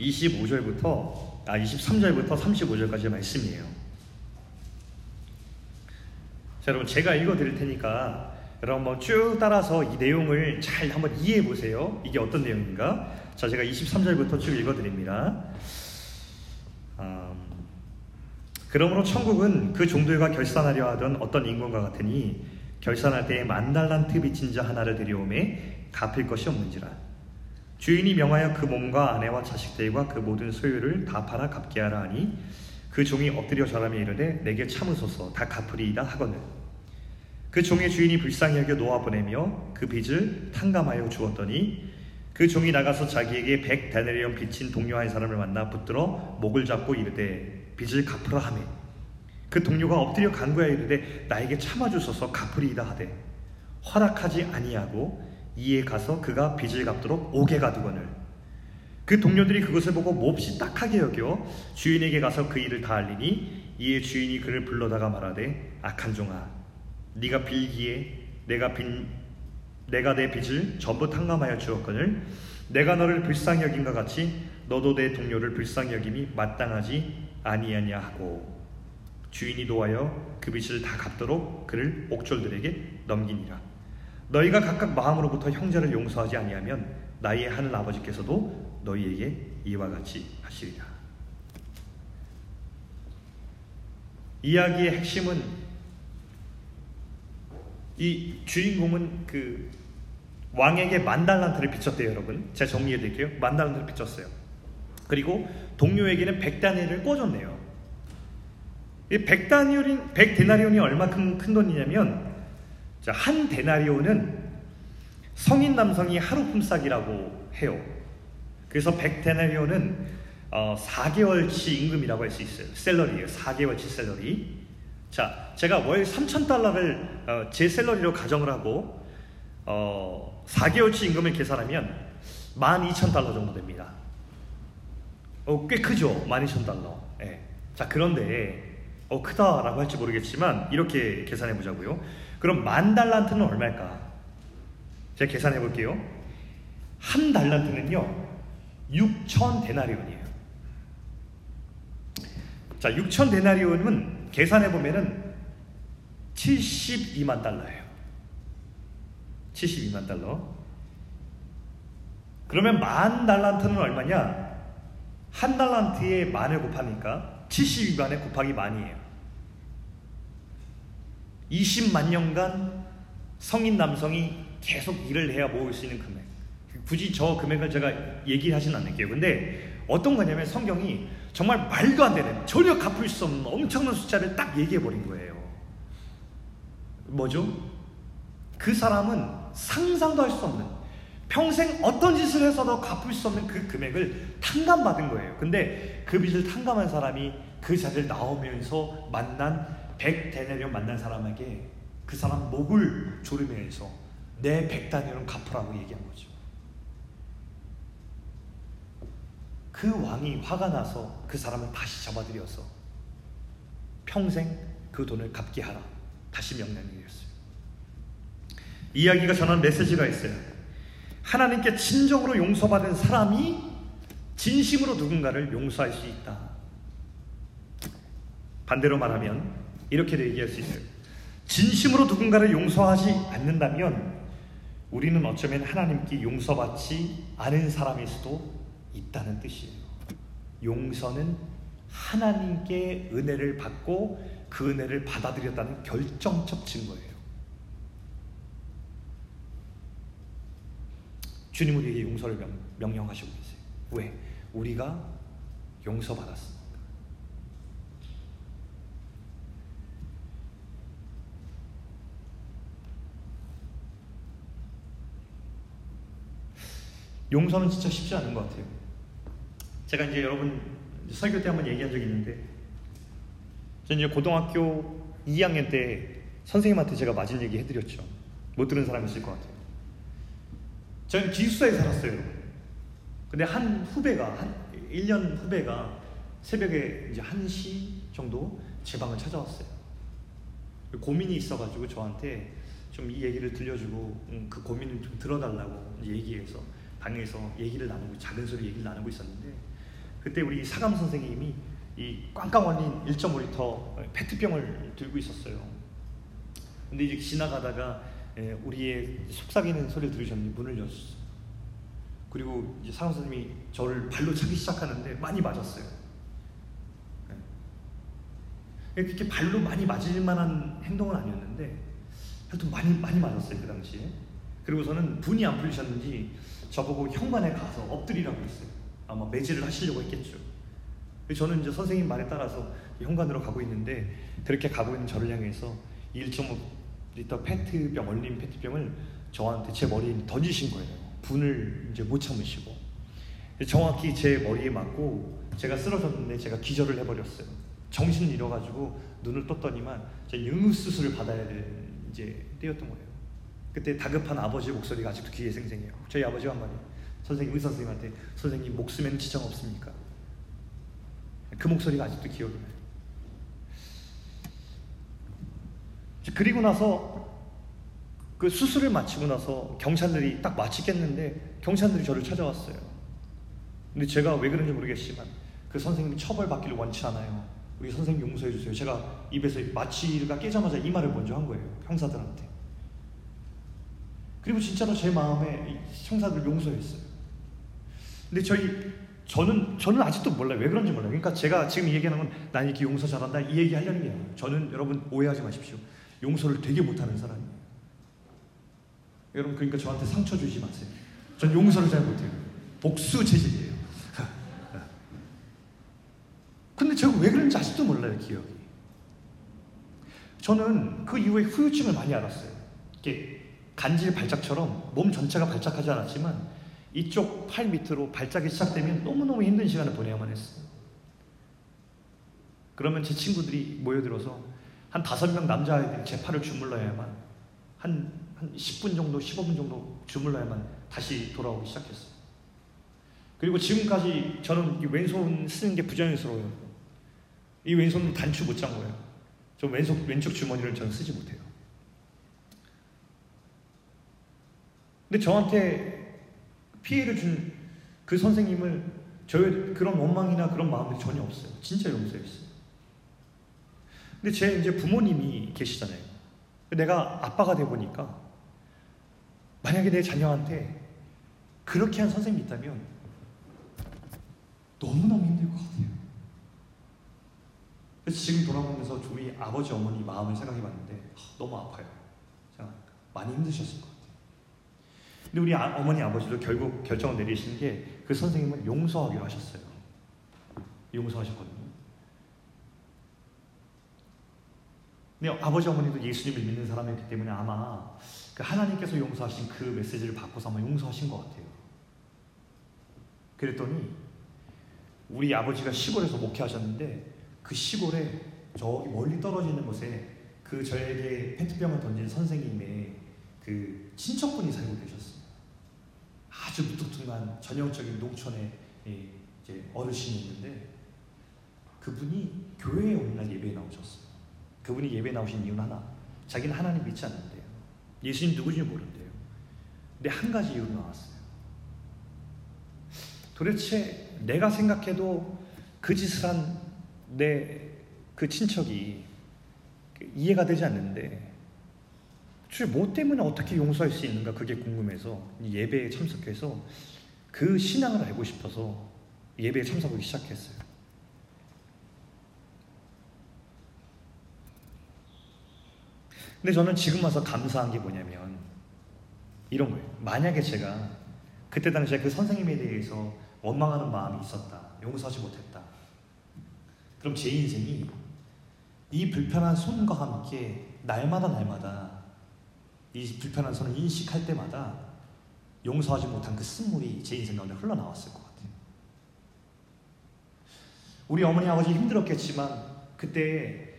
25절부터 아 23절부터 35절까지의 말씀이에요. 자, 여러분 제가 읽어 드릴 테니까 여러분 한번 쭉 따라서 이 내용을 잘 한번 이해해 보세요. 이게 어떤 내용인가? 자, 제가 23절부터 쭉 읽어 드립니다. 음, 그러므로 천국은 그 종들과 결산하려 하던 어떤 인권과 같으니 결산할 때에 만 달란트 빚진 자 하나를 데려오매 갚을 것이 없는지라. 주인이 명하여 그 몸과 아내와 자식들과 그 모든 소유를 다 팔아 갚게 하라 하니 그 종이 엎드려 절하며 이르되 내게 참으소서 다 갚으리이다 하거늘 그 종의 주인이 불쌍히 여겨 놓아 보내며 그 빚을 탕감하여 주었더니 그 종이 나가서 자기에게 백 데나리온 빚진 동료 한 사람을 만나 붙들어 목을 잡고 이르되 빚을 갚으라 하매. 그 동료가 엎드려 간구하여 이르되 나에게 참아주소서 갚으리이다 하되 허락하지 아니하고 이에 가서 그가 빚을 갚도록 옥에 가두거늘. 그 동료들이 그것을 보고 몹시 딱하게 여겨 주인에게 가서 그 일을 다 알리니 이에 주인이 그를 불러다가 말하되 악한 종아 네가 빌기에 내가 빈 내가 내 빚을 전부 탕감하여 주었거늘 내가 너를 불쌍히 여긴과 같이 너도 내 동료를 불쌍히 여김이 마땅하지 아니하냐 하고. 주인이 도하여 그 빚을 다 갚도록 그를 옥졸들에게 넘기니라. 너희가 각각 마음으로부터 형제를 용서하지 아니하면 나의 하늘 아버지께서도 너희에게 이와 같이 하시리라. 이야기의 핵심은 이 주인공은 그 왕에게 만 달란트를 비쳤대요, 여러분. 제가 정리해 드릴게요. 만 달란트를 비쳤어요. 그리고 동료에게는 백데나리온을 꿔줬네요. 이 백다니엘인 백데나리온이 얼마큼 큰 돈이냐면 자, 한 데나리온은 성인 남성이 하루 품삯이라고 해요. 그래서 백데나리온은 어, 4개월치 임금이라고 할 수 있어요. Salary예요. 4개월치 salary. 자, 제가 월 3천 달러를 어, 제 salary로 가정을 하고 어, 4개월치 임금을 계산하면 12,000달러 정도 됩니다. 어, 꽤 크죠? 12,000달러. 예. 자, 그런데 어, 크다라고 할지 모르겠지만 이렇게 계산해 보자고요. 그럼 만 달란트는 얼마일까? 제가 계산해 볼게요. 한 달란트는요. 6천 데나리온이에요. 자, 6천 데나리온은 계산해 보면은 72만 달러예요. 72만 달러. 그러면 만 달란트는 얼마냐? 한 달란트에 만을 곱하니까 72만에 곱하기 만이에요. 20만 년간 성인 남성이 계속 일을 해야 모을 수 있는 금액. 굳이 저 금액을 제가 얘기하진 않을게요. 근데 어떤 거냐면 성경이 정말 말도 안 되는 전혀 갚을 수 없는 엄청난 숫자를 딱 얘기해 버린 거예요. 뭐죠? 그 사람은 상상도 할 수 없는 평생 어떤 짓을 해서도 갚을 수 없는 그 금액을 탕감받은 거예요. 근데 그 빚을 탕감한 사람이 그 자리를 나오면서 만난 백데나리온 만난 사람에게 그 사람 목을 조르면서 내 백다니엘은 갚으라고 얘기한 거죠. 그 왕이 화가 나서 그 사람을 다시 잡아들여서 평생 그 돈을 갚게 하라. 다시 명령을 내렸어요. 이야기가 전한 메시지가 있어요. 하나님께 진정으로 용서받은 사람이 진심으로 누군가를 용서할 수 있다. 반대로 말하면 이렇게도 얘기할 수 있어요. 진심으로 누군가를 용서하지 않는다면 우리는 어쩌면 하나님께 용서받지 않은 사람일 수도 있다는 뜻이에요. 용서는 하나님께 은혜를 받고 그 은혜를 받아들였다는 결정적 증거예요. 주님 우리에게 용서를 명, 령하시고 계세요. 왜? 우리가 용서받았습니다. 용서는 진짜 쉽지 않은 것 같아요. 제가 이제 여러분 설교 때 한번 얘기한 적이 있는데 저는 이제 고등학교 2학년 때 선생님한테 제가 맞은 얘기 해드렸죠. 못 들은 사람 있을 것 같아요. 저는 기숙사에 살았어요. 근데 한 후배가 한 1년 후배가 새벽에 이제 1시 정도 제 방을 찾아왔어요. 고민이 있어가지고 저한테 좀 이 얘기를 들려주고 음, 그 고민을 좀 들어달라고 얘기해서 방에서 얘기를 나누고 작은 소리 얘기를 나누고 있었는데 그때 우리 사감 선생님이 이 꽝꽝 얼린 1.5리터 페트병을 들고 있었어요. 근데 이제 지나가다가 예, 우리의 속삭이는 소리를 들으셨는데 문을 열었어요. 그리고 이제 사감 선생님이 저를 발로 차기 시작하는데 많이 맞았어요. 예. 그렇게 발로 많이 맞을 만한 행동은 아니었는데 하여튼 많이 많이 맞았어요 그 당시에. 그리고서는 분이 안 풀리셨는지 저보고 현관에 가서 엎드리라고 했어요. 아마 매질을 하시려고 했겠죠. 저는 이제 선생님 말에 따라서 현관으로 가고 있는데 그렇게 가고 있는 저를 향해서 1.5리터 페트병 얼린 페트병을 저한테 제 머리에 던지신 거예요. 분을 이제 못 참으시고 정확히 제 머리에 맞고 제가 쓰러졌는데 제가 기절을 해버렸어요. 정신을 잃어가지고 눈을 떴더니만 제가 응급 수술을 받아야 될 이제 때였던 거예요. 그때 다급한 아버지의 목소리가 아직도 귀에 생생해요. 저희 아버지가 한 말이 선생님 의사 선생님한테 선생님 목숨에는 지장 없습니까? 그 목소리가 아직도 기억이 나요. 그리고 나서 그 수술을 마치고 나서 경찰들이 딱 마치겠는데 경찰들이 저를 찾아왔어요. 근데 제가 왜 그런지 모르겠지만 그 선생님이 처벌받기를 원치 않아요. 우리 선생님 용서해 주세요. 제가 입에서 마취가 깨자마자 이 말을 먼저 한 거예요. 형사들한테. 그리고 진짜로 제 마음에 형사들 용서했어요. 근데 저희 저는 저는 아직도 몰라요. 왜 그런지 몰라요. 그러니까 제가 지금 얘기하는 건 난 이렇게 용서 잘한다 이 얘기 하려는 게 아니에요. 저는 여러분 오해하지 마십시오. 용서를 되게 못하는 사람이에요. 여러분 그러니까 저한테 상처 주지 마세요. 전 용서를 잘 못해요. 복수 체질이에요. *laughs* 근데 제가 왜 그런지 아직도 몰라요 기억이. 저는 그 이후에 후유증을 많이 알았어요. 이게 간질 발작처럼 몸 전체가 발작하지 않았지만 이쪽 팔 밑으로 발작이 시작되면 너무너무 힘든 시간을 보내야만 했어요. 그러면 제 친구들이 모여들어서 한 다섯 명 남자아이들이 제 팔을 주물러야만 한, 한 10분 정도, 15분 정도 주물러야만 다시 돌아오기 시작했어요. 그리고 지금까지 저는 이 왼손 쓰는 게 부자연스러워요. 이 왼손은 단추 못 잠궈요. 저 왼쪽, 왼쪽 주머니를 저는 쓰지 못해요. 근데 저한테 피해를 준 그 선생님을 저의 그런 원망이나 그런 마음이 전혀 없어요. 진짜 용서했어요. 근데 제 이제 부모님이 계시잖아요. 내가 아빠가 돼 보니까 만약에 내 자녀한테 그렇게 한 선생님이 있다면 너무너무 힘들 것 같아요. 그래서 지금 돌아보면서 저희 아버지 어머니 마음을 생각해 봤는데 너무 아파요. 많이 힘드셨을 것 같아요. 근데 우리 아, 어머니 아버지도 결국 결정을 내리신 게 그 선생님을 용서하기로 하셨어요. 용서하셨거든요. 근데 아버지 어머니도 예수님을 믿는 사람이었기 때문에 아마 그 하나님께서 용서하신 그 메시지를 받고서 아마 용서하신 것 같아요. 그랬더니 우리 아버지가 시골에서 목회하셨는데 그 시골에 저기 멀리 떨어지는 곳에 그 저에게 페트병을 던진 선생님의 그 친척분이 살고 계셨어요. 아주 무뚝뚝한 전형적인 농촌의 이제 어르신이 있는데 그분이 교회에 오는 날 예배에 나오셨어요. 그분이 예배 나오신 이유는 하나. 자기는 하나님 믿지 않는데요. 예수님 누구인지 모른대요. 근데 한 가지 이유로 나왔어요. 도대체 내가 생각해도 그 짓을 한 내 그 친척이 이해가 되지 않는데 뭐 때문에 어떻게 용서할 수 있는가 그게 궁금해서 예배에 참석해서 그 신앙을 알고 싶어서 예배에 참석하기 시작했어요. 근데 저는 지금 와서 감사한 게 뭐냐면 이런 거예요. 만약에 제가 그때 당시에 그 선생님에 대해서 원망하는 마음이 있었다. 용서하지 못했다. 그럼 제 인생이 이 불편한 손과 함께 날마다 날마다 이 불편한 손을 인식할 때마다 용서하지 못한 그 쓴물이 제 인생 가운데 흘러나왔을 것 같아요. 우리 어머니 아버지 힘들었겠지만 그때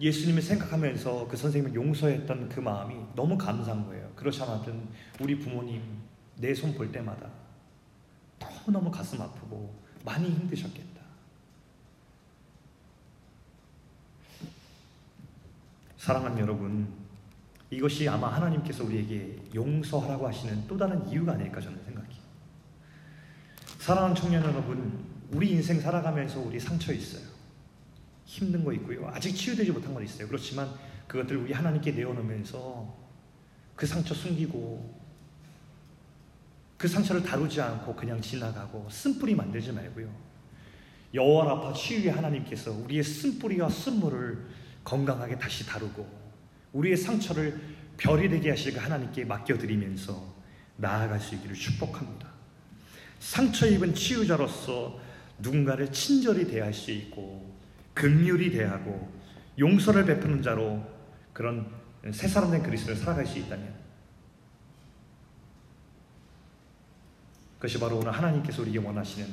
예수님을 생각하면서 그 선생님을 용서했던 그 마음이 너무 감사한 거예요. 그렇지 않았던 우리 부모님 내 손 볼 때마다 너무너무 가슴 아프고 많이 힘드셨겠다. 사랑하는 여러분, 이것이 아마 하나님께서 우리에게 용서하라고 하시는 또 다른 이유가 아닐까 저는 생각해요. 사랑하는 청년 여러분, 우리 인생 살아가면서 우리 상처 있어요. 힘든 거 있고요. 아직 치유되지 못한 건 있어요. 그렇지만 그것들 우리 하나님께 내어놓으면서 그 상처 숨기고 그 상처를 다루지 않고 그냥 지나가고 쓴뿌리 만들지 말고요. 여호와 라파 치유의 하나님께서 우리의 쓴뿌리와 쓴물을 건강하게 다시 다루고 우리의 상처를 별이 되게 하실 그 하나님께 맡겨드리면서 나아갈 수 있기를 축복합니다. 상처 입은 치유자로서 누군가를 친절히 대할 수 있고 극률이 대하고 용서를 베푸는 자로 그런 새 사람 된 그리스도를 살아갈 수 있다면 그것이 바로 오늘 하나님께서 우리에게 원하시는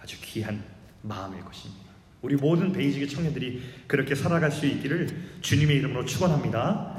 아주 귀한 마음일 것입니다. 우리 모든 베이직의 청년들이 그렇게 살아갈 수 있기를 주님의 이름으로 축원합니다.